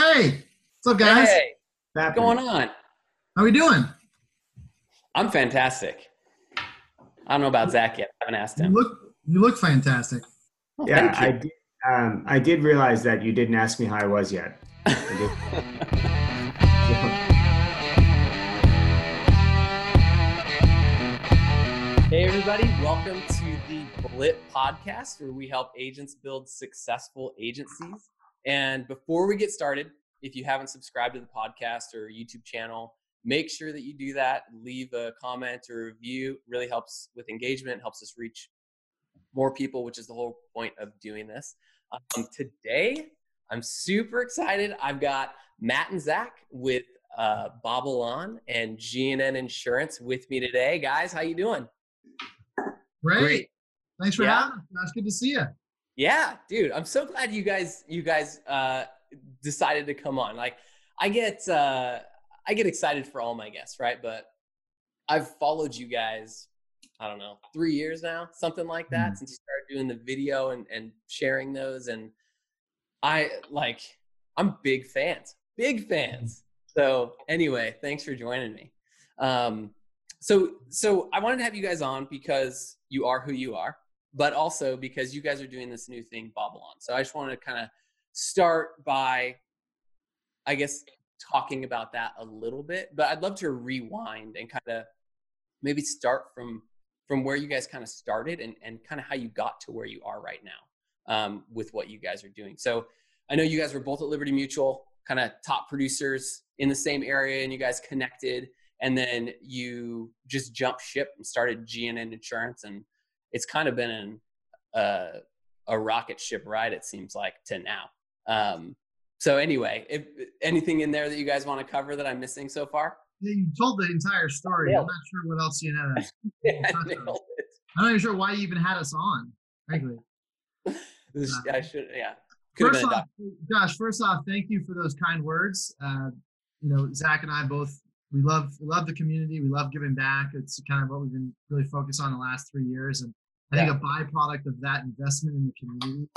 Hey, what's up, guys? Hey, what's going on? How are we doing? I'm fantastic. I don't know about Zach yet. I haven't asked You him. look, you look fantastic. Oh, yeah, thank I did. Um, I did realize that you didn't ask me how I was yet. Hey, everybody, welcome to the Blip podcast, where we help agents build successful agencies. And before we get started, if you haven't subscribed to the podcast or YouTube channel, make sure that you do that. Leave a comment or review. It really helps with engagement, helps us reach more people, which is the whole point of doing this. Um, today, I'm super excited. I've got Matt and Zach with uh, Babylon and GNN Insurance with me today. Guys, how you doing? Great. Great. Thanks for Yeah. having us. Josh. Good to see you. Yeah, dude, I'm so glad you guys you guys uh, decided to come on. Like, I get uh, I get excited for all my guests, right? But I've followed you guys. I don't know, three years now, something like that, Mhm. since you started doing the video and and sharing those. And I like, I'm big fans, big fans. So anyway, thanks for joining me. Um, so so I wanted to have you guys on because you are who you are but also because you guys are doing this new thing, Babylon. So I just wanted to kind of start by, I guess, talking about that a little bit. But I'd love to rewind and kind of maybe start from from where you guys kind of started and and kind of how you got to where you are right now um, with what you guys are doing. So I know you guys were both at Liberty Mutual, kind of top producers in the same area, and you guys connected. And then you just jumped ship and started GNN Insurance, and it's kind of been an, uh, a rocket ship ride it seems like to now um, so anyway if anything in there that you guys want to cover that i'm missing so far Yeah, You told the entire story. I'm not sure what else you know. yeah, I touch on. nailed it. I'm not even sure why you even had us on. Frankly. This- I should yeah could First off, Josh. First off, thank you for those kind words. Uh, you know, Zach and I both we love we love the community. We love giving back. It's kind of what we've been really focused on the last three years, and I think a byproduct of that investment in the community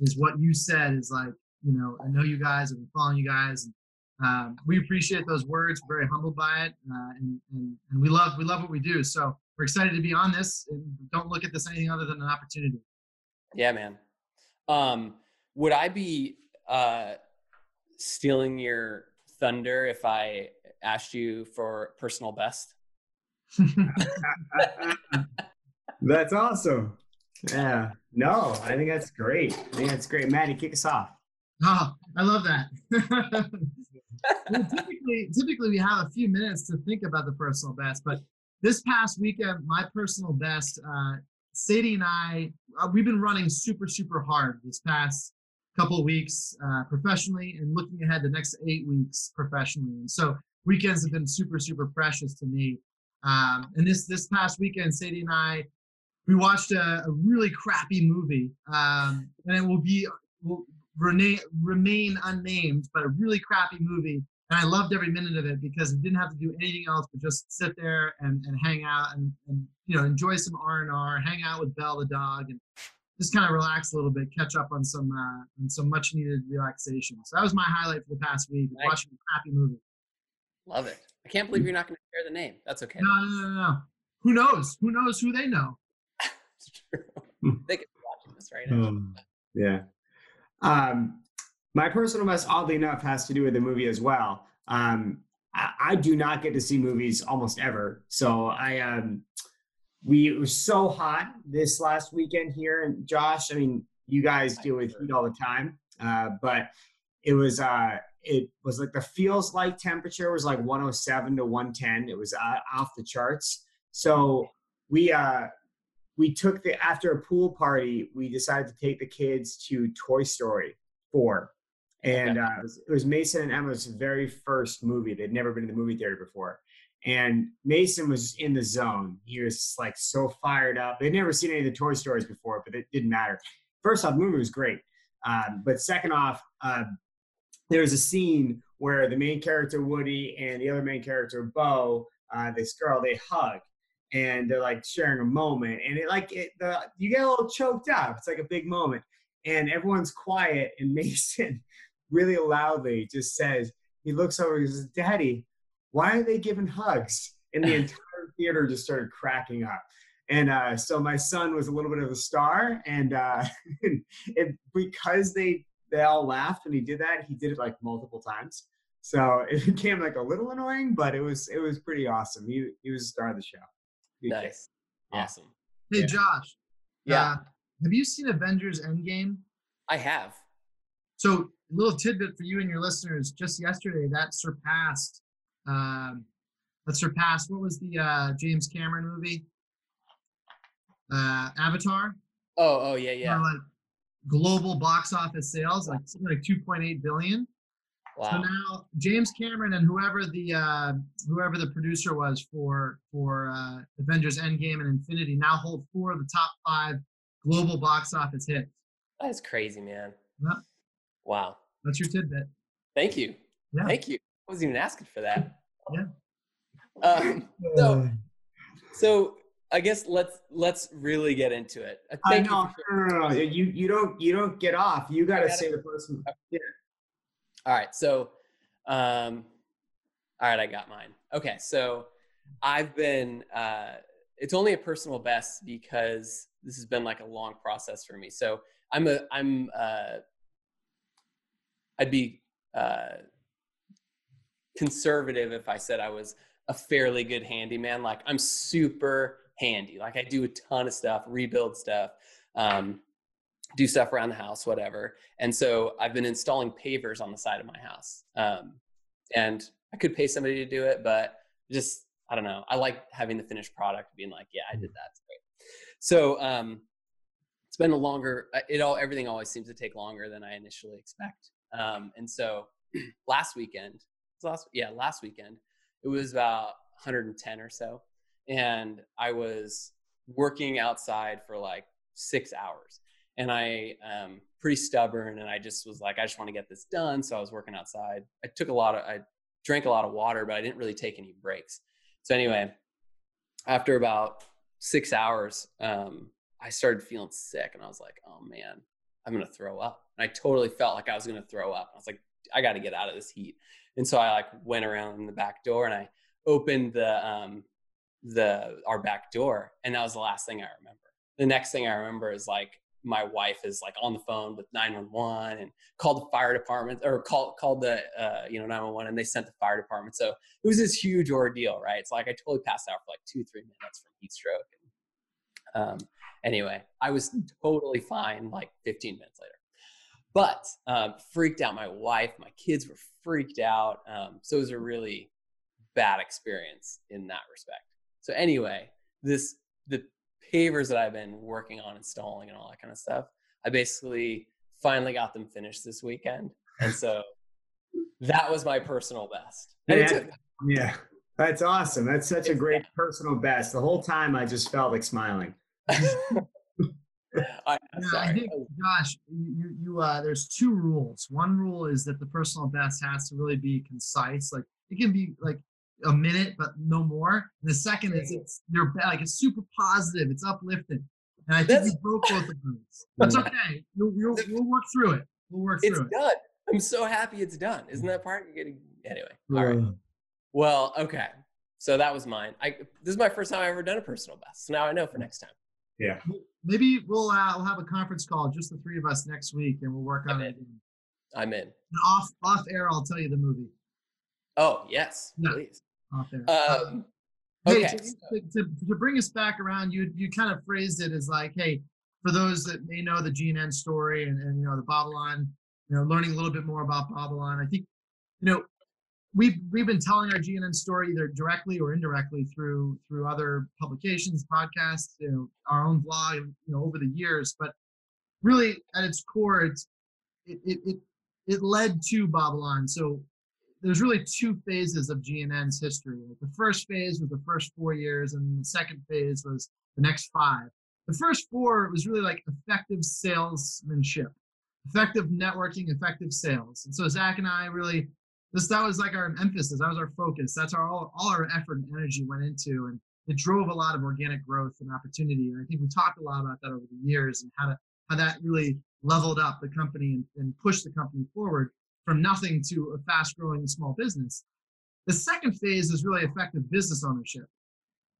is what you said. Is like you know, I know you guys. I've been following you guys. And, um, we appreciate those words. We're very humbled by it, uh, and, and and we love we love what we do. So we're excited to be on this. And don't look at this anything other than an opportunity. Yeah, man. Um, would I be uh, stealing your thunder if I asked you for personal best? that's awesome. Yeah. No, I think that's great. I think that's great. Maddie, kick us off. Oh, I love that. Well, typically, typically we have a few minutes to think about the personal best, but this past weekend, my personal best, uh, Sadie and I, uh, we've been running super, super hard this past couple of weeks uh, professionally and looking ahead the next eight weeks professionally. And so weekends have been super, super precious to me. Um, and this this past weekend, Sadie and I, we watched a, a really crappy movie, um, and it will be will remain remain unnamed, but a really crappy movie. And I loved every minute of it because we didn't have to do anything else but just sit there and, and hang out and, and you know enjoy some R and R, hang out with Belle the dog, and just kind of relax a little bit, catch up on some uh, on some much needed relaxation. So that was my highlight for the past week, Nice. watching a crappy movie. Love it. I can't believe you're not going to share the name. That's okay. No, no, no, no. Who knows? Who knows who they know? They could be watching this right now. Um, yeah. Um, my personal best, oddly enough, has to do with the movie as well. Um, I, I do not get to see movies almost ever, so I um, we it was so hot this last weekend here, and Josh, I mean, you guys deal with heat all the time, uh, but it was uh, it was like the feels like temperature was like 107 to 110. It was uh, off the charts. So we uh, we took the after a pool party we decided to take the kids to toy story 4 and uh, it, was, it was mason and emma's very first movie. They'd never been in the movie theater before. And mason was in the zone. He was like so fired up. They'd never seen any of the toy stories before but it didn't matter. First off the movie was great. Um, but second off uh, there was a scene where the main character woody and the other main character bo uh, this girl they hug and they're like sharing a moment and it like it the you get a little choked up it's like a big moment and everyone's quiet and mason really loudly just says, he looks over and says, Daddy, why are they giving hugs? And the entire theater just started cracking up. And uh, so my son was a little bit of a star, and uh, it, because they they all laughed when he did that, he did it like multiple times. So it became like a little annoying, but it was it was pretty awesome. He he was the star of the show. Nice, awesome. Hey Yeah. Josh, Yeah, uh, have you seen Avengers Endgame? I have. So, a little tidbit for you and your listeners. Just yesterday, that surpassed. Um, that surpassed. What was the uh, James Cameron movie? Uh, Avatar. Oh, oh yeah, You know, yeah. like global box office sales, like something like 2.8 billion. So now James Cameron and whoever the uh, whoever the producer was for for uh, Avengers Endgame and Infinity now hold four of the top five global box office hits. That's crazy, man. Yeah. Wow. That's your tidbit. Thank you. Yeah. Thank you. I wasn't even asking for that. Yeah. Um, so, so I guess let's let's really get into it. Uh, I Thank you. know. for No, no, no, You you don't you don't get off. You got to gotta- say the person. Yeah. All right. So, um, all right, I got mine. Okay. So I've been, uh, it's only a personal best because this has been like a long process for me. So I'm a, I'm, uh, I'd be, uh, conservative if I said I was a fairly good handyman. Like I'm super handy. Like I do a ton of stuff, rebuild stuff, um, do stuff around the house, whatever. And so I've been installing pavers on the side of my house. Um, and I could pay somebody to do it, but just, I don't know. I like having the finished product being like, yeah, I did that. It's great. So um, it's been a longer, uh, it all, everything always seems to take longer than I initially expect. Um, and so last weekend, last, yeah, last weekend, it was about 110 or so. And I was working outside for like six hours and I um pretty stubborn and I just was like I just want to get this done so I was working outside. I took a lot of I drank a lot of water but I didn't really take any breaks. So anyway, after about 6 hours um I started feeling sick and I was like, "Oh man, I'm going to throw up." And I totally felt like I was going to throw up. I was like, "I got to get out of this heat." And so I like went around in the back door and I opened the um the our back door and that was the last thing I remember. The next thing I remember is like my wife is like on the phone with 911 and called the fire department or called called the uh, you know 911 and they sent the fire department. So it was this huge ordeal, right? It's like I totally passed out for like two three minutes from heat stroke. And, um, anyway, I was totally fine like 15 minutes later, but um, freaked out. My wife, my kids were freaked out. Um, so it was a really bad experience in that respect. So anyway, this the pavers that I've been working on installing and all that kind of stuff. I basically finally got them finished this weekend. And so that was my personal best. Yeah. took- Yeah. That's awesome. That's such a It's- great personal best. The whole time I just felt like smiling. I, Yeah, I think, Josh, you, you uh, there's two rules. One rule is that the personal best has to really be concise. Like it can be like a minute, but no more. And the second is it's they're like it's super positive, it's uplifting. And I think That's- we broke both of those. That's okay. You'll, you'll, we'll work through it. We'll work It's through it. done. I'm so happy it's done. Isn't that part? You're getting anyway. All right. Well, okay. So that was mine. I this is my first time I've ever done a personal best. So now I know for next time. Yeah. Maybe we'll uh, we'll have a conference call, just the three of us next week, and we'll work on I'm it. in. I'm in. And off off air, I'll tell you the movie. Oh yes, Yeah. please. Um, Hey, okay. to, to, to, to bring us back around, you you kind of phrased it as like, hey, for those that may know the GNN story and, and you know the Babylon, you know, learning a little bit more about Babylon. I think, you know, we've we've been telling our GNN story either directly or indirectly through through other publications, podcasts, you know, our own blog, you know, over the years. But really, at its core, it's it it it, it led to Babylon. So there's really two phases of GNN's history. The first phase was the first four years, and the second phase was the next five. The first four was really like effective salesmanship, effective networking, effective sales. And so Zach and I really this that was like our emphasis, that was our focus. That's our all, all our effort and energy went into, and it drove a lot of organic growth and opportunity. And I think we talked a lot about that over the years and how to how that really leveled up the company and, and pushed the company forward. From nothing to a fast growing small business. The second phase is really effective business ownership.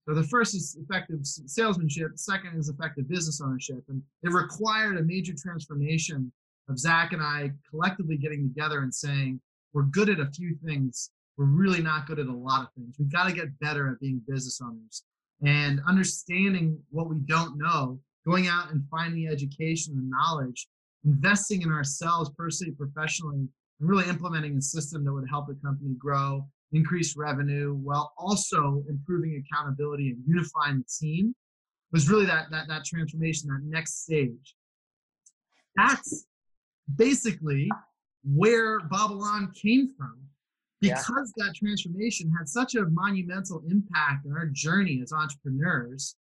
So the first is effective salesmanship, second is effective business ownership. And it required a major transformation of Zach and I collectively getting together and saying, we're good at a few things. We're really not good at a lot of things. We've got to get better at being business owners and understanding what we don't know, going out and finding education and knowledge, investing in ourselves personally, professionally, and really implementing a system that would help the company grow, increase revenue, while also improving accountability and unifying the team was really that that that transformation, that next stage. That's basically where Babylon came from because yeah. that transformation had such a monumental impact on our journey as entrepreneurs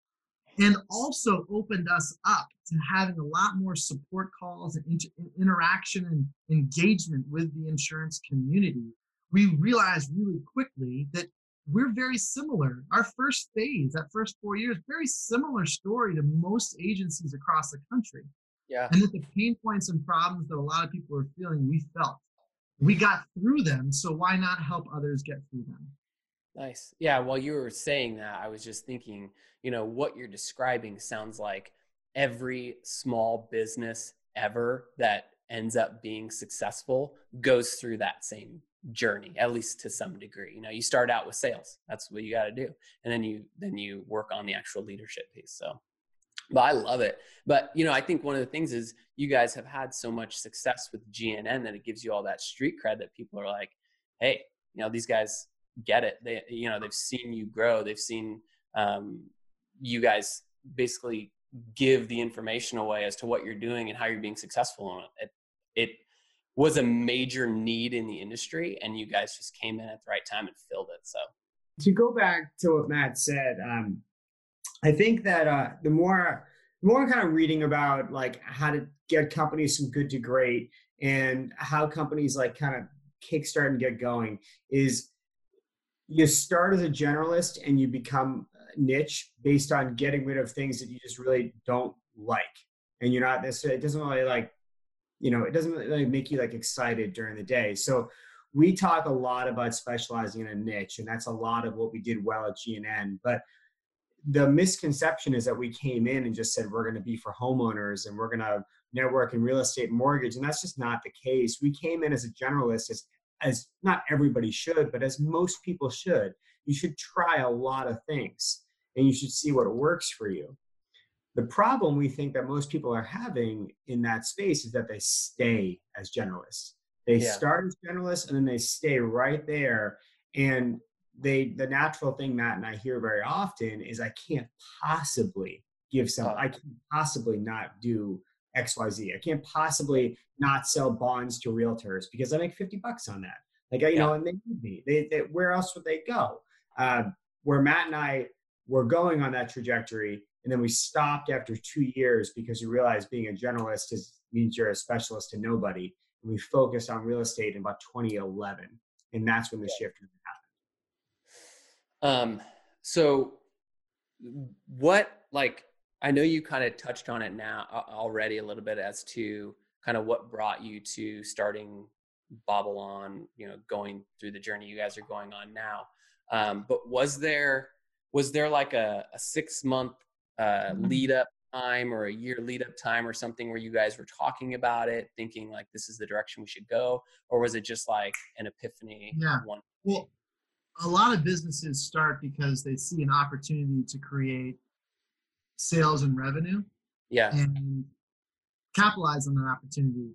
and also opened us up to having a lot more support calls and inter- interaction and engagement with the insurance community. We realized really quickly that we're very similar. Our first phase that first four years very similar story to most agencies across the country. Yeah. And that the pain points and problems that a lot of people are feeling we felt. We got through them so why not help others get through them nice. Yeah while you were saying that i was just thinking you know what you're describing sounds like every small business ever that ends up being successful goes through that same journey at least to some degree. You know you start out with sales. That's what you got to do. And then you then you work on the actual leadership piece so. But I love it. But you know, I think one of the things is you guys have had so much success with GNN that it gives you all that street cred that people are like, hey, you know, these guys get it. They, you know, they've seen you grow. They've seen um, you guys basically give the information away as to what you're doing and how you're being successful on it. It, it was a major need in the industry, and you guys just came in at the right time and filled it. So to go back to what Matt said, um, I think that uh, the more more I'm kind of reading about like how to get companies from good to great and how companies like kind of kickstart and get going is you start as a generalist and you become uh, niche based on getting rid of things that you just really don't like. And you're not necessarily it doesn't really like you know it doesn't really make you like excited during the day. So we talk a lot about specializing in a niche and that's a lot of what we did well at gnn but the misconception is that we came in and just said we're going to be for homeowners and we're going to network in real estate mortgage and that's just not the case. We came in as a generalist as as not everybody should but as most people should you should try a lot of things and you should see what works for you. The problem we think that most people are having in that space is that they stay as generalists. They yeah. start as generalists and then they stay right there and they the natural thing Matt and I hear very often is I can't possibly give some uh. I can't possibly not do XYZ. I can't possibly not sell bonds to realtors because I make 50 bucks on that. Like you yeah. know, and they need me. They, they, where else would they go? Uh, where Matt and I were going on that trajectory, and then we stopped after two years because we realized being a generalist is means you're a specialist to nobody. And we focused on real estate in about 2011, and that's when the yeah. shift happened. Um, so what like I know you kind of touched on it now already a little bit as to kind of what brought you to starting Babylon, you know, going through the journey you guys are going on now. Um, but was there was there like a, a six month uh, mm-hmm. lead up time or a year lead up time or something where you guys were talking about it, thinking like this is the direction we should go, or was it just like an epiphany? Yeah. One well, a lot of businesses start because they see an opportunity to create sales and revenue. Yeah. And capitalize on that opportunity.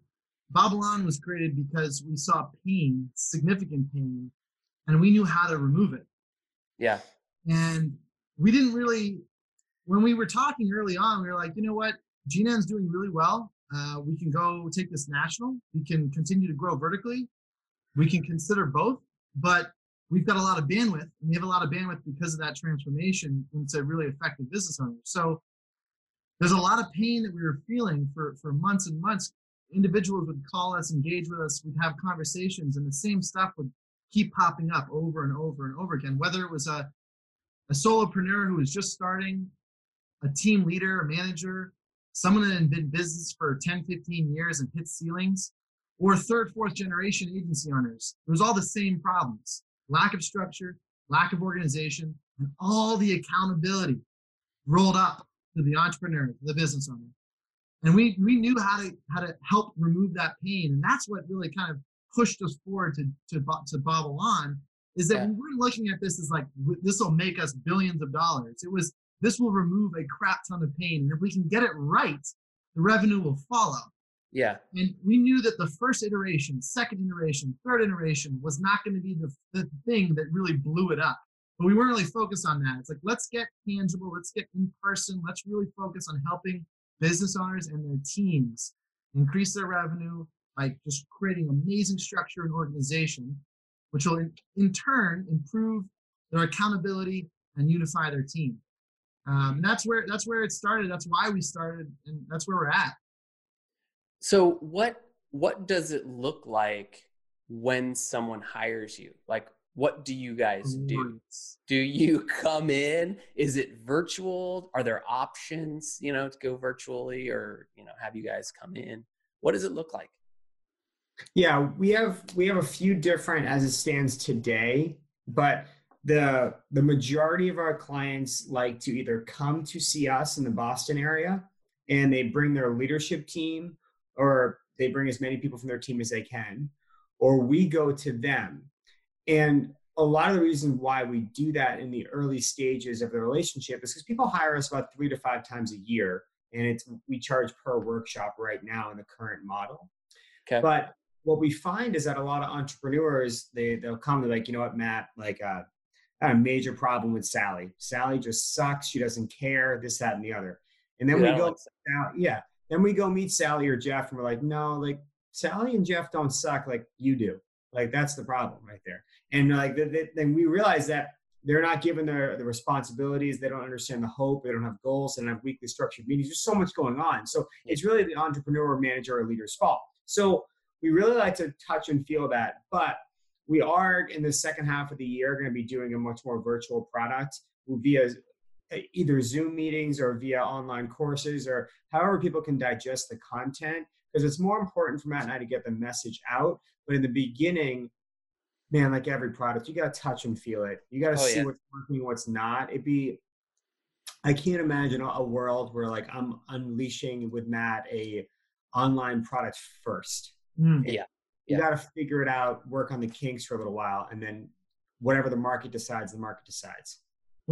Babylon was created because we saw pain, significant pain, and we knew how to remove it. Yeah. And we didn't really, when we were talking early on, we were like, you know what? GNN's doing really well. Uh, we can go take this national. We can continue to grow vertically. We can consider both. But we've got a lot of bandwidth and we have a lot of bandwidth because of that transformation into really effective business owners. So there's a lot of pain that we were feeling for for months and months. Individuals would call us engage with us we'd have conversations and the same stuff would keep popping up over and over and over again. Whether it was a a solopreneur who was just starting a team leader a manager someone that had been in business for 10 15 years and hit ceilings or third, fourth generation agency owners. It was all the same problems lack of structure, lack of organization, and all the accountability rolled up to the entrepreneur, to the business owner. And we, we knew how to how to help remove that pain. And that's what really kind of pushed us forward to to, to Babylon is that yeah. we weren't looking at this as like this will make us billions of dollars. It was this will remove a crap ton of pain. And if we can get it right, the revenue will follow. Yeah. And we knew that the first iteration, second iteration, third iteration was not going to be the, the thing that really blew it up. But we weren't really focused on that. It's like, let's get tangible, let's get in person, let's really focus on helping business owners and their teams increase their revenue by just creating amazing structure and organization, which will in, in turn improve their accountability and unify their team. Um, and that's where that's where it started. That's why we started, and that's where we're at. So what what does it look like when someone hires you? Like what do you guys do? Do you come in? Is it virtual? Are there options, you know, to go virtually or, you know, have you guys come in? What does it look like? Yeah, we have we have a few different as it stands today, but the the majority of our clients like to either come to see us in the Boston area and they bring their leadership team or they bring as many people from their team as they can, or we go to them. And a lot of the reason why we do that in the early stages of the relationship is because people hire us about three to five times a year, and it's we charge per workshop right now in the current model. Okay. But what we find is that a lot of entrepreneurs they they'll come to like you know what Matt like uh, I had a major problem with Sally. Sally just sucks. She doesn't care. This that and the other. And then yeah, we go like yeah then we go meet Sally or Jeff, and we're like, no, like Sally and Jeff don't suck like you do. Like that's the problem right there. And like then we realize that they're not given their the responsibilities. They don't understand the hope. They don't have goals. They don't have weekly structured meetings. There's so much going on. So it's really the entrepreneur, manager, or leader's fault. So we really like to touch and feel that, but we are in the second half of the year going to be doing a much more virtual product via either Zoom meetings or via online courses or however people can digest the content because it's more important for Matt and I to get the message out. But in the beginning, man, like every product, you got to touch and feel it. You got to oh, see yeah. what's working, what's not. It'd be, I can't imagine a world where like I'm unleashing with Matt a online product first. Mm. Yeah. You yeah. got to figure it out, work on the kinks for a little while, and then whatever the market decides, the market decides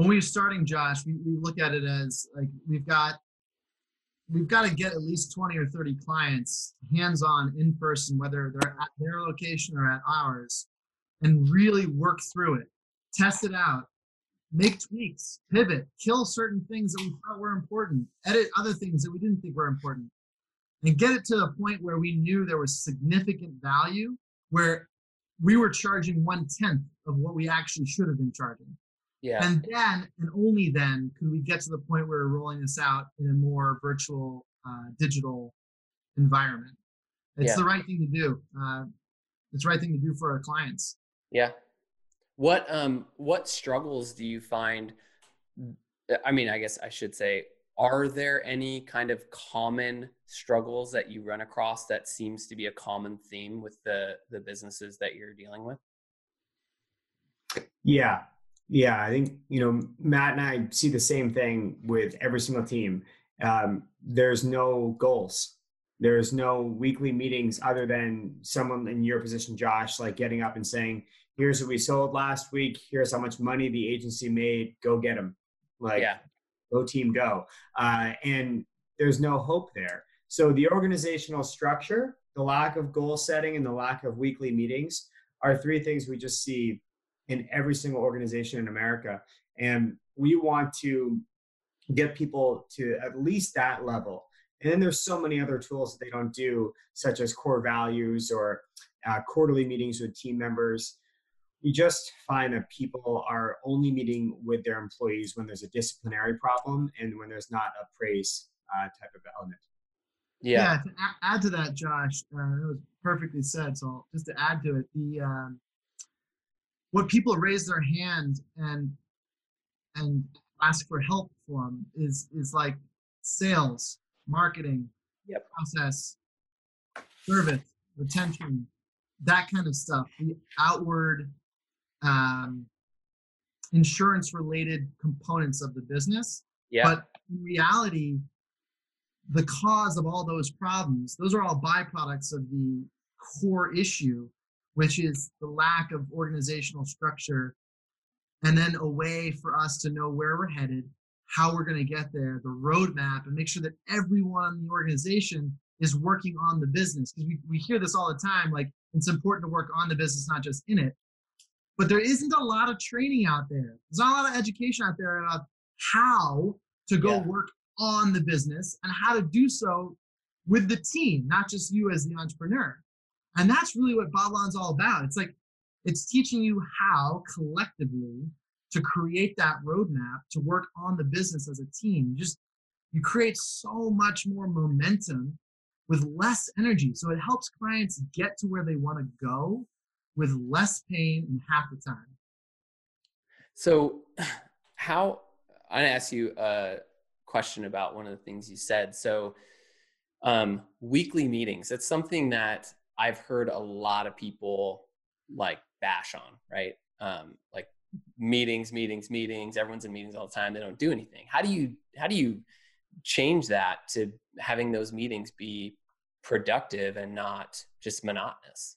when we were starting josh we, we look at it as like we've got we've got to get at least 20 or 30 clients hands on in person whether they're at their location or at ours and really work through it test it out make tweaks pivot kill certain things that we thought were important edit other things that we didn't think were important and get it to a point where we knew there was significant value where we were charging one tenth of what we actually should have been charging yeah. And then, and only then, could we get to the point where we're rolling this out in a more virtual, uh, digital environment. It's yeah. the right thing to do. Uh, it's the right thing to do for our clients. Yeah. What um what struggles do you find? I mean, I guess I should say, are there any kind of common struggles that you run across that seems to be a common theme with the the businesses that you're dealing with? Yeah, yeah, I think you know Matt and I see the same thing with every single team. Um, there's no goals. There's no weekly meetings other than someone in your position, Josh, like getting up and saying, "Here's what we sold last week. Here's how much money the agency made. Go get them." Like, yeah. go team, go. Uh, and there's no hope there. So the organizational structure, the lack of goal setting, and the lack of weekly meetings are three things we just see in every single organization in America. And we want to get people to at least that level. And then there's so many other tools that they don't do, such as core values or uh, quarterly meetings with team members. We just find that people are only meeting with their employees when there's a disciplinary problem and when there's not a praise uh, type of element. Yeah. yeah to add to that, Josh, uh, that was perfectly said. So just to add to it, the um, what people raise their hand and and ask for help from is is like sales, marketing, yep. process, service, retention, that kind of stuff, the outward um, insurance related components of the business. Yeah. But in reality, the cause of all those problems, those are all byproducts of the core issue, which is the lack of organizational structure and then a way for us to know where we're headed, how we're going to get there, the roadmap, and make sure that everyone in the organization is working on the business. Because we, we hear this all the time like it's important to work on the business, not just in it. But there isn't a lot of training out there. There's not a lot of education out there about how to go Yeah. work on the business and how to do so with the team, not just you as the entrepreneur. And that's really what Babylon's all about. It's like it's teaching you how collectively to create that roadmap to work on the business as a team. You just you create so much more momentum with less energy. So it helps clients get to where they want to go with less pain and half the time. So, how I'm gonna ask you a question about one of the things you said. So, um, weekly meetings. It's something that I've heard a lot of people like bash on, right? Um, like meetings, meetings, meetings. Everyone's in meetings all the time. They don't do anything. How do you how do you change that to having those meetings be productive and not just monotonous?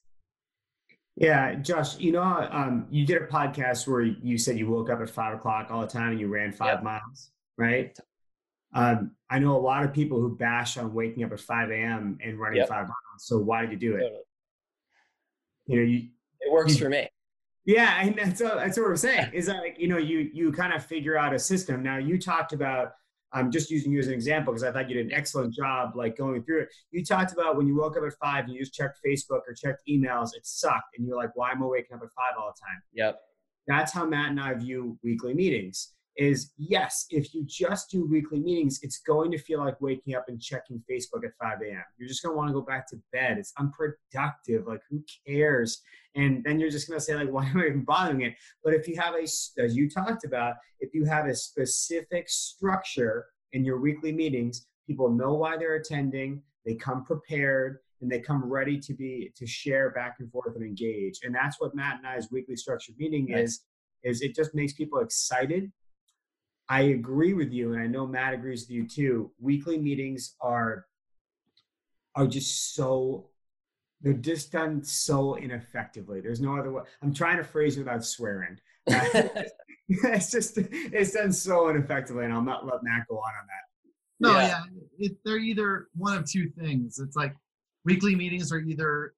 Yeah, Josh, you know, um, you did a podcast where you said you woke up at five o'clock all the time and you ran five Yep. miles, right? Um, I know a lot of people who bash on waking up at 5 a.m. and running Yep. five miles. So why did you do it? Totally. You know, you, It works You- for me. yeah, and that's what, that's what we're saying is that like, you know, you, you kind of figure out a system. Now you talked about, I'm just using you as an example because I thought you did an excellent job like going through it. You talked about when you woke up at five and you just checked Facebook or checked emails, it sucked. And you're like, why am I waking up at five all the time? Yep. that's how Matt and I view weekly meetings. Is yes, if you just do weekly meetings, it's going to feel like waking up and checking Facebook at 5 a.m. You're just gonna want to go back to bed. It's unproductive. Like who cares? And then you're just gonna say like, why am I even bothering it? But if you have a, as you talked about, if you have a specific structure in your weekly meetings, people know why they're attending. They come prepared and they come ready to be to share back and forth and engage. And that's what Matt and I's weekly structured meeting Nice. is. Is it just makes people excited. I agree with you, and I know Matt agrees with you too. Weekly meetings are are just so they're just done so ineffectively. There's no other way. I'm trying to phrase it without swearing. it's just it's done so ineffectively, and I'll not let Matt go on on that. No, Yeah. yeah, it, they're either one of two things. It's like weekly meetings are either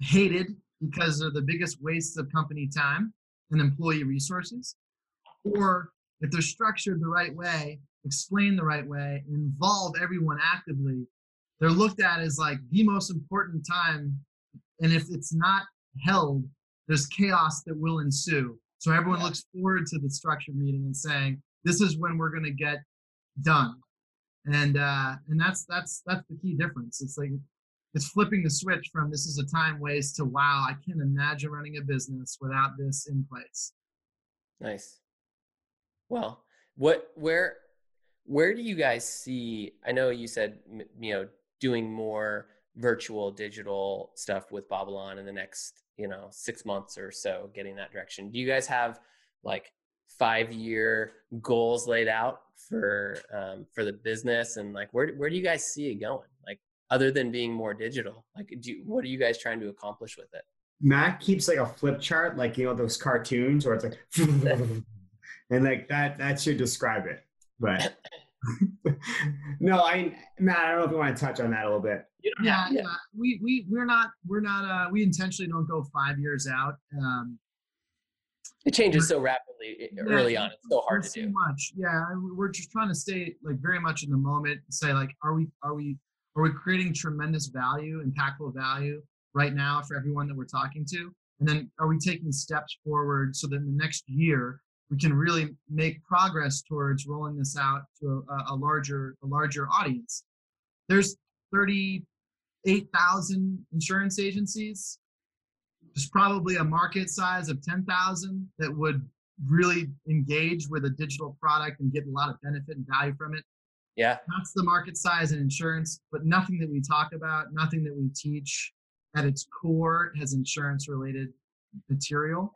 hated because they're the biggest waste of company time and employee resources, or if they're structured the right way, explained the right way, involve everyone actively, they're looked at as like the most important time. And if it's not held, there's chaos that will ensue. So everyone Yeah. looks forward to the structured meeting and saying, "This is when we're going to get done." and uh and that's that's that's the key difference it's like it's flipping the switch from this is a time waste to wow i can't imagine running a business without this in place Nice. Well, what where where do you guys see? I know you said you know doing more virtual digital stuff with Babylon in the next you know six months or so, getting that direction. Do you guys have like five year goals laid out for um, for the business and like where where do you guys see it going? Like other than being more digital, like do you, what are you guys trying to accomplish with it? Matt keeps like a flip chart, like you know those cartoons where it's like, and like that that should describe it. But no, I Matt, I don't know if you want to touch on that a little bit. You don't yeah yeah we we we're not we're not uh we intentionally don't go five years out um It changes so rapidly i- early Yeah, on. It's so hard to there's do. so much yeah we're just trying to stay like very much in the moment and say like are we are we are we creating tremendous value impactful value right now for everyone that we're talking to and then are we taking steps forward so that in the next year we can really make progress towards rolling this out to a, a larger a larger audience there's 38,000 insurance agencies there's probably a market size of 10,000 that would really engage with a digital product and get a lot of benefit and value from it. Yeah. That's the market size in insurance, but nothing that we talk about, nothing that we teach. at its core has insurance related material.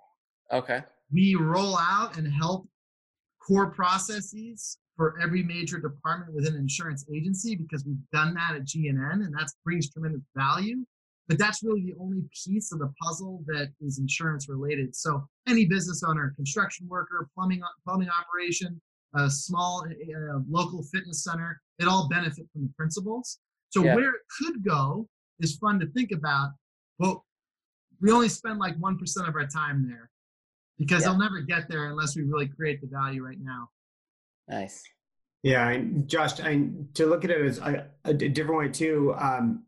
Okay. We roll out and help core processes for every major department within an insurance agency because we've done that at GNN and that brings tremendous value. But that's really the only piece of the puzzle that is insurance related. So any business owner, construction worker, plumbing plumbing operation, a small uh, local fitness center, it all benefit from the principles. So yeah. where it could go is fun to think about. But we only spend like one percent of our time there because yeah. they'll never get there unless we really create the value right now. Nice. Yeah, and Josh, and to look at it as a, a different way too. Um,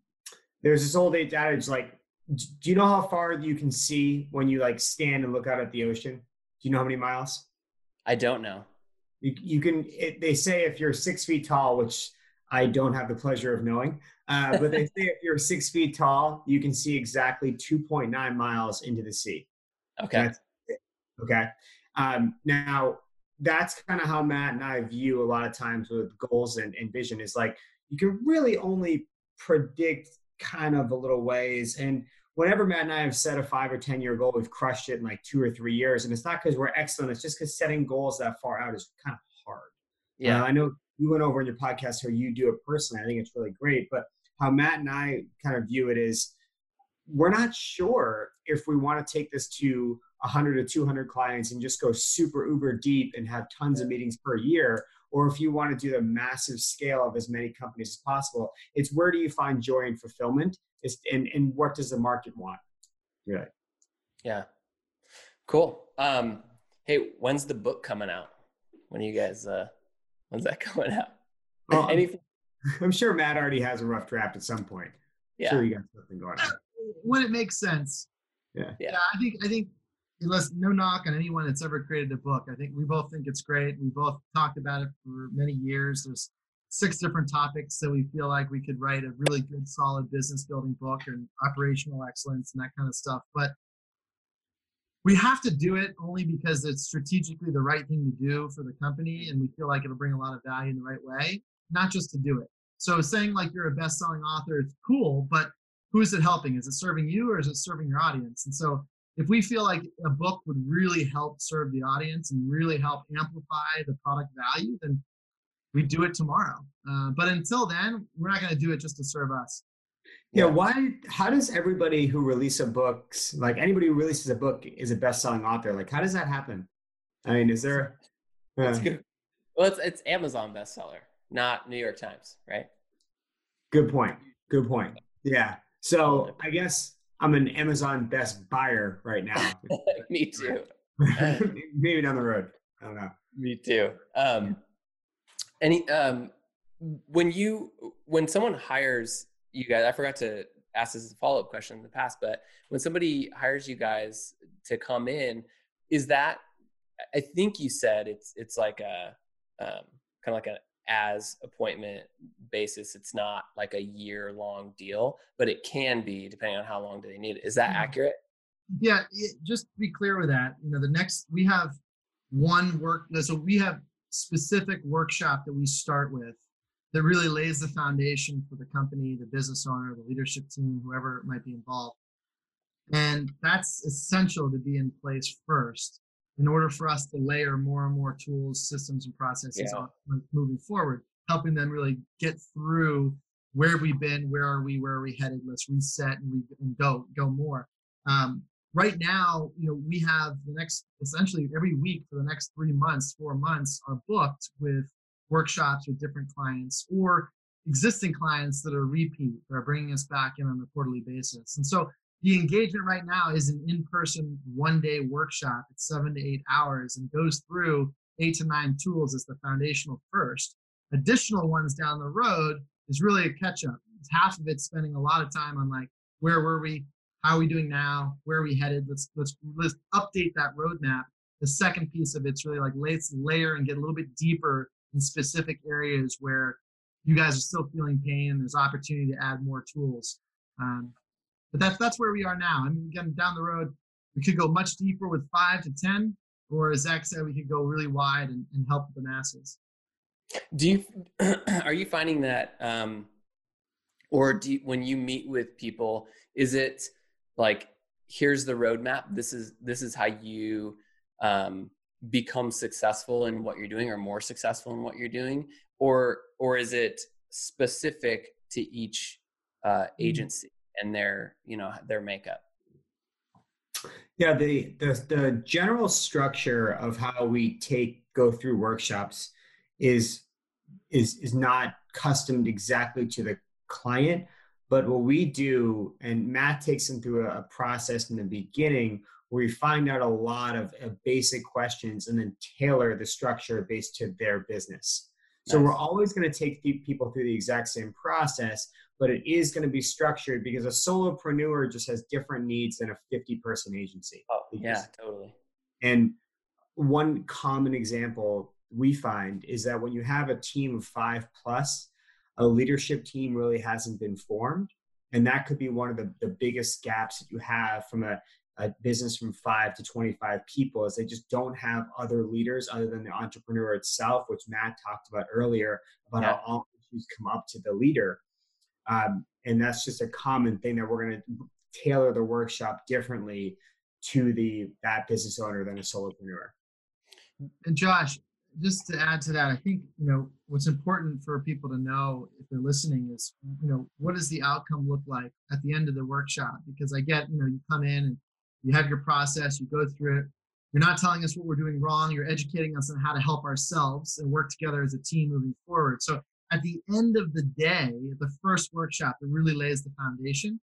there's this old age adage like, do you know how far you can see when you like stand and look out at the ocean? Do you know how many miles? I don't know. You, you can. It, they say if you're six feet tall, which I don't have the pleasure of knowing, uh, but they say if you're six feet tall, you can see exactly 2.9 miles into the sea. Okay. Okay. Um, now that's kind of how Matt and I view a lot of times with goals and, and vision is like you can really only predict kind of a little ways. And whenever Matt and I have set a five or 10 year goal, we've crushed it in like two or three years. And it's not because we're excellent, it's just because setting goals that far out is kind of hard. Yeah. Uh, I know you went over in your podcast how you do it personally. I think it's really great. But how Matt and I kind of view it is we're not sure if we want to take this to 100 to 200 clients and just go super uber deep and have tons of meetings per year. Or if you want to do the massive scale of as many companies as possible it's where do you find joy and fulfillment? It's, and, and what does the market want? Really yeah. Cool. Um hey when's the book coming out? When are you guys uh when's that coming out? Well, anything? I'm sure matt already has a rough draft at some point. Yeah. sure you got something going on. When it makes sense. Yeah. yeah i think i think unless no knock on anyone that's ever created a book. I think we both think it's great. We both talked about it for many years. There's six different topics that we feel like we could write a really good, solid business building book and operational excellence and that kind of stuff. But we have to do it only because it's strategically the right thing to do for the company and we feel like it'll bring a lot of value in the right way, not just to do it. So saying like you're a best-selling author is cool, but who is it helping? Is it serving you or is it serving your audience? And so if we feel like a book would really help serve the audience and really help amplify the product value, then we do it tomorrow. Uh, but until then, we're not going to do it just to serve us. Yeah. Why? How does everybody who releases a book, like anybody who releases a book, is a best-selling author? Like, how does that happen? I mean, is there? Uh, good. Well, it's it's Amazon bestseller, not New York Times, right? Good point. Good point. Yeah. So I guess I'm an Amazon best buyer right now. Me too. Maybe down the road. I don't know. Me too. Um, any um, when you when someone hires you guys, I forgot to ask this as a follow up question in the past, but when somebody hires you guys to come in, is that I think you said it's it's like a um, kind of like a as appointment basis. It's not like a year long deal, but it can be depending on how long do they need it. Is that accurate? Yeah, just to be clear with that, you know, the next we have one work so we have specific workshop that we start with that really lays the foundation for the company, the business owner, the leadership team, whoever might be involved. And that's essential to be in place first in order for us to layer more and more tools, systems, and processes yeah. on moving forward, helping them really get through where we've we been, where are we, where are we headed? Let's reset and, re- and go go more. Um, right now, you know, we have the next essentially every week for the next three months, four months are booked with workshops with different clients or existing clients that are repeat that are bringing us back in on a quarterly basis. And so the engagement right now is an in-person one-day workshop. It's seven to eight hours and goes through eight to nine tools as the foundational first. Additional ones down the road is really a catch-up. Half of it spending a lot of time on like where were we, how are we doing now, where are we headed? Let's let's let's update that roadmap. The second piece of it's really like let's layer and get a little bit deeper in specific areas where you guys are still feeling pain there's opportunity to add more tools. Um, but that's that's where we are now. I mean, again, down the road, we could go much deeper with five to ten, or as Zach said, we could go really wide and, and help the masses. Do you are you finding that, um, or do you, when you meet with people, is it like here's the roadmap this is this is how you um, become successful in what you're doing or more successful in what you're doing or or is it specific to each uh, mm-hmm. agency and their you know their makeup. Yeah the, the the general structure of how we take go through workshops is is is not customed exactly to the client but what we do and matt takes them through a, a process in the beginning where we find out a lot of, of basic questions and then tailor the structure based to their business. So we're always going to take people through the exact same process, but it is going to be structured because a solopreneur just has different needs than a 50 person agency. Oh, yeah, totally. And one common example we find is that when you have a team of five plus, a leadership team really hasn't been formed. And that could be one of the, the biggest gaps that you have from a a business from five to 25 people is they just don't have other leaders other than the entrepreneur itself, which Matt talked about earlier about yeah. how all issues come up to the leader. Um, and that's just a common thing that we're going to tailor the workshop differently to the that business owner than a solopreneur. And Josh, just to add to that, I think you know what's important for people to know if they're listening is you know what does the outcome look like at the end of the workshop? Because I get you know you come in and you have your process, you go through it. You're not telling us what we're doing wrong. You're educating us on how to help ourselves and work together as a team moving forward. So at the end of the day, the first workshop that really lays the foundation,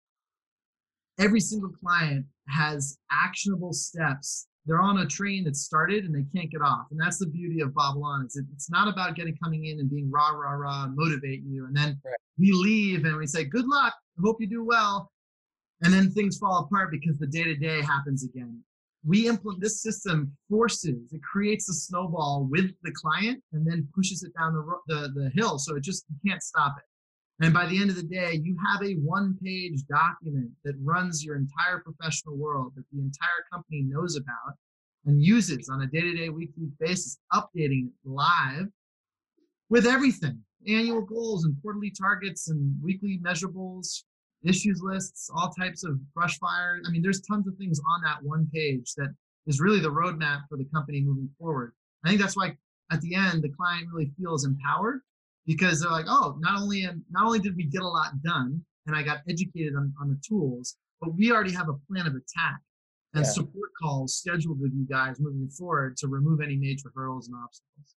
every single client has actionable steps. They're on a train that started and they can't get off. And that's the beauty of Babylon. It's, it's not about getting coming in and being rah, rah, rah, motivate you. And then right. we leave and we say, good luck. Hope you do well and then things fall apart because the day to day happens again. We implement this system forces it creates a snowball with the client and then pushes it down the the, the hill. So it just you can't stop it. And by the end of the day, you have a one page document that runs your entire professional world that the entire company knows about and uses on a day to day, weekly basis, updating live with everything annual goals and quarterly targets and weekly measurables issues lists, all types of brush fire. I mean, there's tons of things on that one page that is really the roadmap for the company moving forward. I think that's why at the end the client really feels empowered because they're like, oh, not only not only did we get a lot done and I got educated on, on the tools, but we already have a plan of attack and yeah. support calls scheduled with you guys moving forward to remove any major hurdles and obstacles.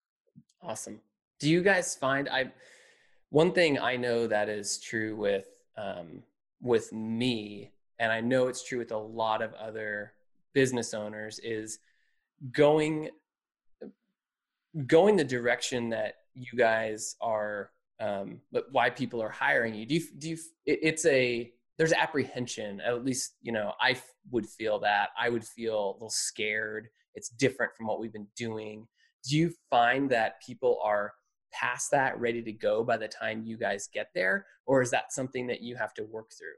Awesome. Do you guys find I one thing I know that is true with um, with me, and I know it's true with a lot of other business owners, is going going the direction that you guys are um, but why people are hiring you. Do you do you it, it's a there's apprehension at least you know i would feel that. I would feel a little scared. It's different from what we've been doing. Do you find that people are past that ready to go by the time you guys get there or is that something that you have to work through?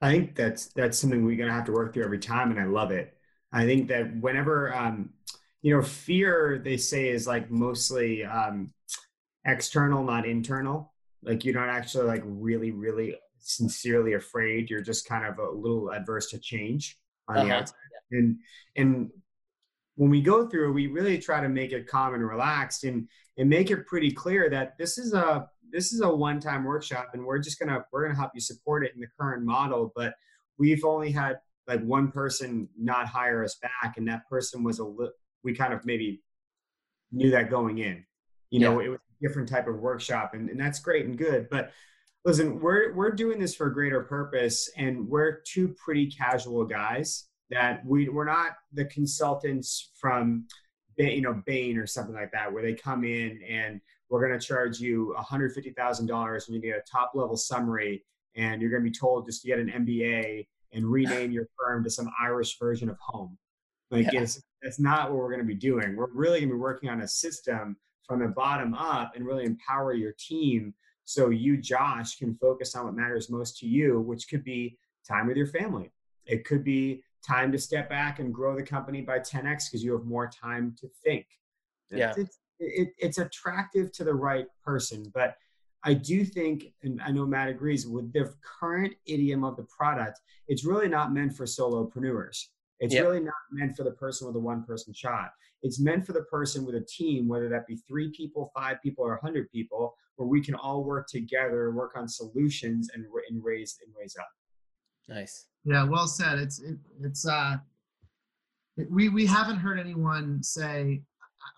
I think that's that's something we're going to have to work through every time and i love it. I think that whenever um you know fear they say is like mostly um external not internal. Like you're not actually like really really sincerely afraid. You're just kind of a little adverse to change on uh-huh. the outside. And and when we go through, we really try to make it calm and relaxed and and make it pretty clear that this is a this is a one-time workshop and we're just gonna we're gonna help you support it in the current model. But we've only had like one person not hire us back, and that person was a little we kind of maybe knew that going in. You know, yeah. it was a different type of workshop, and, and that's great and good. But listen, we're we're doing this for a greater purpose, and we're two pretty casual guys that we, we're not the consultants from you know Bain or something like that, where they come in and we're going to charge you $150,000 and you get a top level summary, and you're going to be told just to get an MBA and rename your firm to some Irish version of home. Like yeah. it's, that's not what we're going to be doing. We're really going to be working on a system from the bottom up and really empower your team so you, Josh, can focus on what matters most to you, which could be time with your family. It could be time to step back and grow the company by 10x because you have more time to think. Yeah. It's, it, it's attractive to the right person, but I do think, and I know Matt agrees, with the current idiom of the product, it's really not meant for solopreneurs. It's yep. really not meant for the person with a one person shot. It's meant for the person with a team, whether that be three people, five people, or 100 people, where we can all work together, work on solutions, and, and raise and raise up. Nice. Yeah, well said. It's it, it's uh, it, we we haven't heard anyone say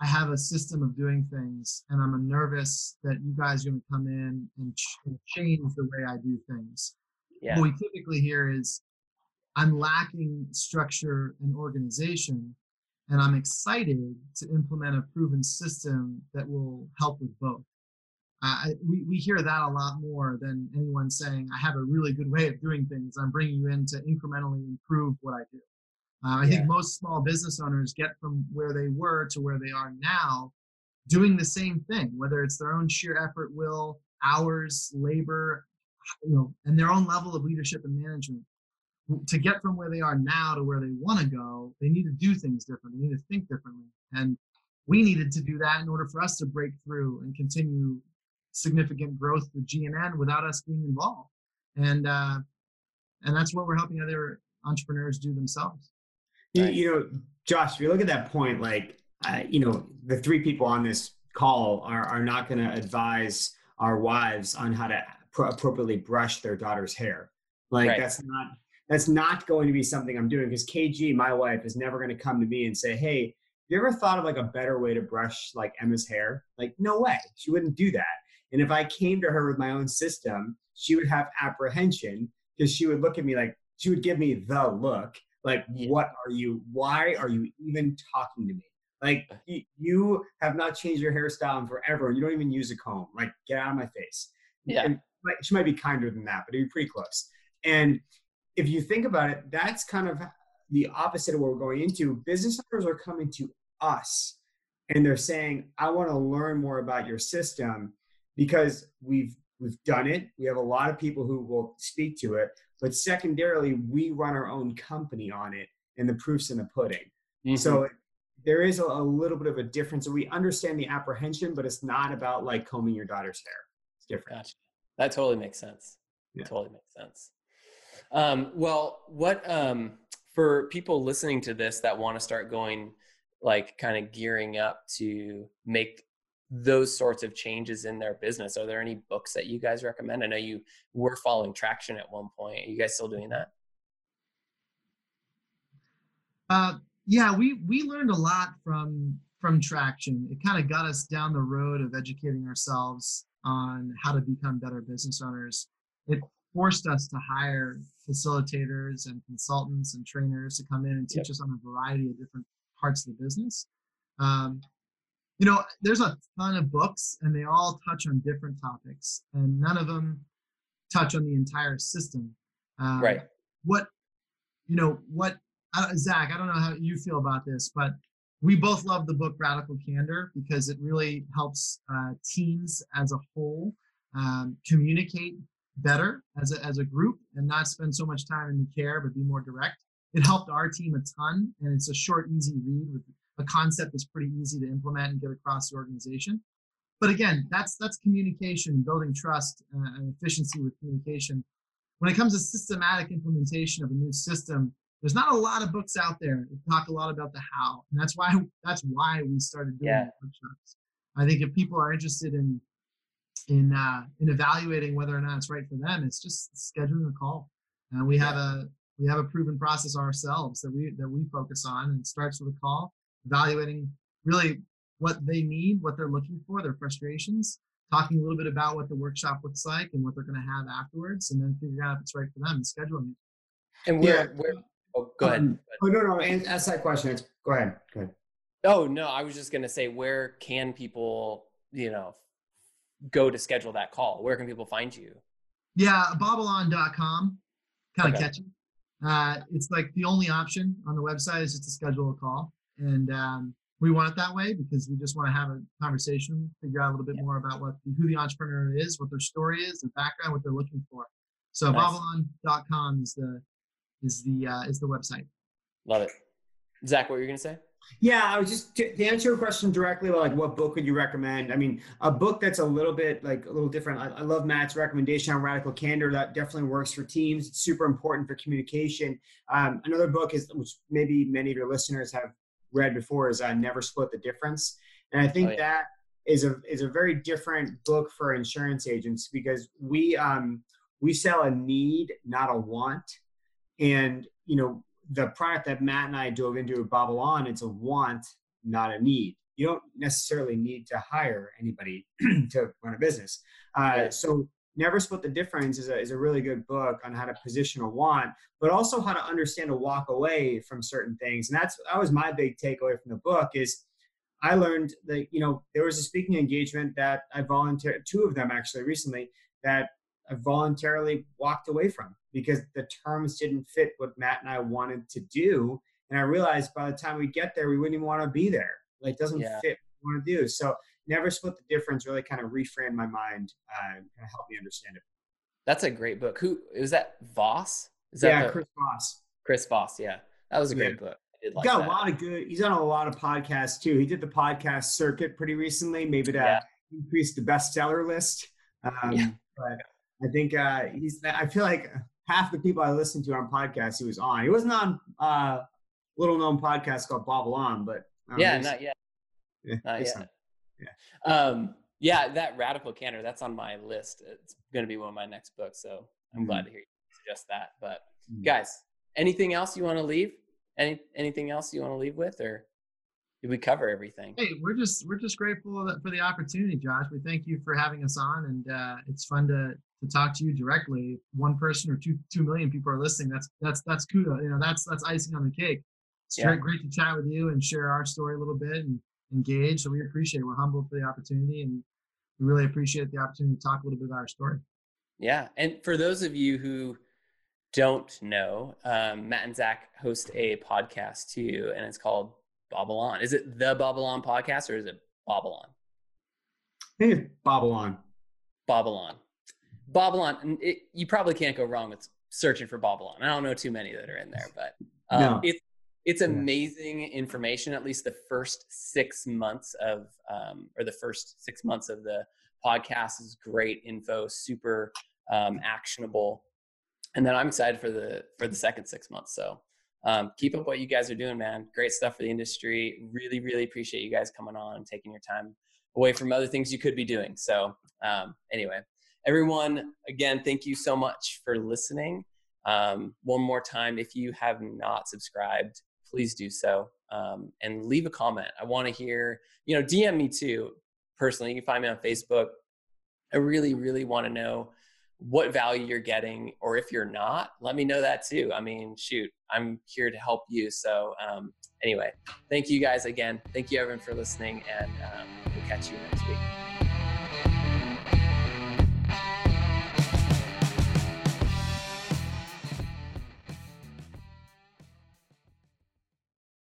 I have a system of doing things, and I'm nervous that you guys are going to come in and, ch- and change the way I do things. Yeah. What we typically hear is, I'm lacking structure and organization, and I'm excited to implement a proven system that will help with both. Uh, we, we hear that a lot more than anyone saying, I have a really good way of doing things. I'm bringing you in to incrementally improve what I do. Uh, I yeah. think most small business owners get from where they were to where they are now doing the same thing, whether it's their own sheer effort, will, hours, labor, you know, and their own level of leadership and management. To get from where they are now to where they want to go, they need to do things different. They need to think differently. And we needed to do that in order for us to break through and continue significant growth with GNN without us being involved. And uh, and that's what we're helping other entrepreneurs do themselves. You, you know, Josh, if you look at that point, like, uh, you know, the three people on this call are, are not going to advise our wives on how to pro- appropriately brush their daughter's hair. Like, right. that's not that's not going to be something I'm doing because KG, my wife, is never going to come to me and say, "Hey, you ever thought of like a better way to brush like Emma's hair?" Like, no way, she wouldn't do that. And if I came to her with my own system, she would have apprehension because she would look at me like she would give me the look like, yeah. what are you? Why are you even talking to me? Like, uh. you have not changed your hairstyle in forever, and you don't even use a comb. Like, get out of my face. Yeah. And, she might be kinder than that, but it'd be pretty close. And if you think about it, that's kind of the opposite of what we're going into. Business owners are coming to us and they're saying, I want to learn more about your system because we've we've done it. We have a lot of people who will speak to it, but secondarily, we run our own company on it, and the proof's in the pudding. Mm-hmm. So there is a, a, little bit of a difference. We understand the apprehension, but it's not about like combing your daughter's hair. It's different. Gotcha. That totally makes sense. Yeah. Totally makes sense. Um, well, what um, for people listening to this that want to start going, like, kind of gearing up to make those sorts of changes in their business? Are there any books that you guys recommend? I know you were following traction at one point. Are you guys still doing that? Uh, yeah we we learned a lot from from traction. It kind of got us down the road of educating ourselves on how to become better business owners. It forced us to hire facilitators and consultants and trainers to come in and teach yep. us on a variety of different parts of the business. Um, you know there's a ton of books and they all touch on different topics and none of them touch on the entire system. Um, right. what you know what uh, zach i don't know how you feel about this but we both love the book radical candor because it really helps uh, teams as a whole um, communicate better as a, as a group and not spend so much time in the care but be more direct. It helped our team a ton and it's a short easy read with a concept that's pretty easy to implement and get across the organization. But again, that's that's communication, building trust, uh, and efficiency with communication. When it comes to systematic implementation of a new system, there's not a lot of books out there that talk a lot about the how, and that's why that's why we started doing yeah. workshops. I think if people are interested in in uh, in evaluating whether or not it's right for them, it's just scheduling a call. And we have a we have a proven process ourselves that we that we focus on, and it starts with a call evaluating really what they need, what they're looking for, their frustrations, talking a little bit about what the workshop looks like and what they're going to have afterwards, and then figuring out if it's right for them and scheduling it. And where, yeah. where oh, go ahead. Um, oh, no, no, ask that question. Go ahead. Go ahead. Oh, no, I was just going to say, where can people, you know, go to schedule that call? Where can people find you? Yeah, babylon.com. Kind of okay. catchy. Uh, it's like the only option on the website is just to schedule a call and um, we want it that way because we just want to have a conversation, figure out a little bit yeah. more about what who the entrepreneur is, what their story is, their background, what they're looking for. So nice. babylon.com is the is the uh, is the website. Love it. Zach, what were you gonna say? Yeah, I was just to, to, answer your question directly. Like, what book would you recommend? I mean, a book that's a little bit like a little different. I, I love Matt's recommendation on radical candor. That definitely works for teams. It's super important for communication. Um, another book is which maybe many of your listeners have read before is uh, Never Split the Difference, and I think oh, yeah. that is a is a very different book for insurance agents because we um, we sell a need, not a want, and you know the product that Matt and I dove into with Babylon, it's a want, not a need. You don't necessarily need to hire anybody to run a business. Uh, so Never Split the Difference is a, is a really good book on how to position a want, but also how to understand to walk away from certain things. And that's that was my big takeaway from the book is I learned that, you know, there was a speaking engagement that I volunteered, two of them actually recently, that I voluntarily walked away from because the terms didn't fit what Matt and I wanted to do. And I realized by the time we get there, we wouldn't even want to be there. Like, doesn't yeah. fit what we want to do. So, never split the difference really kind of reframed my mind uh, and kind of helped me understand it. That's a great book. Who is that? Voss? Is that yeah, the, Chris Voss. Chris Voss. Yeah, that was a great yeah. book. Like got that. a lot of good. He's done a lot of podcasts too. He did the podcast circuit pretty recently, maybe to yeah. increase the bestseller list. Um, yeah. But I think uh, he's. I feel like half the people I listened to on podcasts he was on. He wasn't on a uh, little known podcast called Babylon, but um, yeah, not yet. Yeah, not yet. Yeah. Um, yeah, that radical candor that's on my list. It's going to be one of my next books, so I'm mm-hmm. glad to hear you suggest that. But mm-hmm. guys, anything else you want to leave? Any anything else you want to leave with, or did we cover everything? Hey, we're just we're just grateful for the opportunity, Josh. We thank you for having us on, and uh, it's fun to to talk to you directly. One person or two two million people are listening. That's that's that's kudos. You know, that's that's icing on the cake. It's yeah. great, great to chat with you and share our story a little bit and engage. So we appreciate it. We're humbled for the opportunity and we really appreciate the opportunity to talk a little bit about our story. Yeah. And for those of you who don't know, um, Matt and Zach host a podcast too, and it's called Babylon. Is it the Babylon podcast or is it Babylon? I think it's Babylon. Babylon. Babylon. It, you probably can't go wrong with searching for Babylon. I don't know too many that are in there, but um, no. it's it's amazing information. At least the first six months of, um, or the first six months of the podcast is great info, super um, actionable, and then I'm excited for the for the second six months. So um, keep up what you guys are doing, man. Great stuff for the industry. Really, really appreciate you guys coming on and taking your time away from other things you could be doing. So um, anyway, everyone, again, thank you so much for listening. Um, one more time, if you have not subscribed, please do so um, and leave a comment. I want to hear, you know, DM me too. Personally, you can find me on Facebook. I really, really want to know what value you're getting, or if you're not, let me know that too. I mean, shoot, I'm here to help you. So, um, anyway, thank you guys again. Thank you, everyone, for listening, and um, we'll catch you next week.